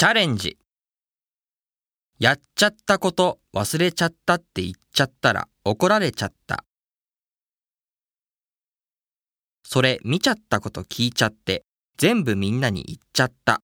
チャレンジ。やっちゃったこと忘れちゃったって言っちゃったら怒られちゃった。それ見ちゃったこと聞いちゃって全部みんなに言っちゃった。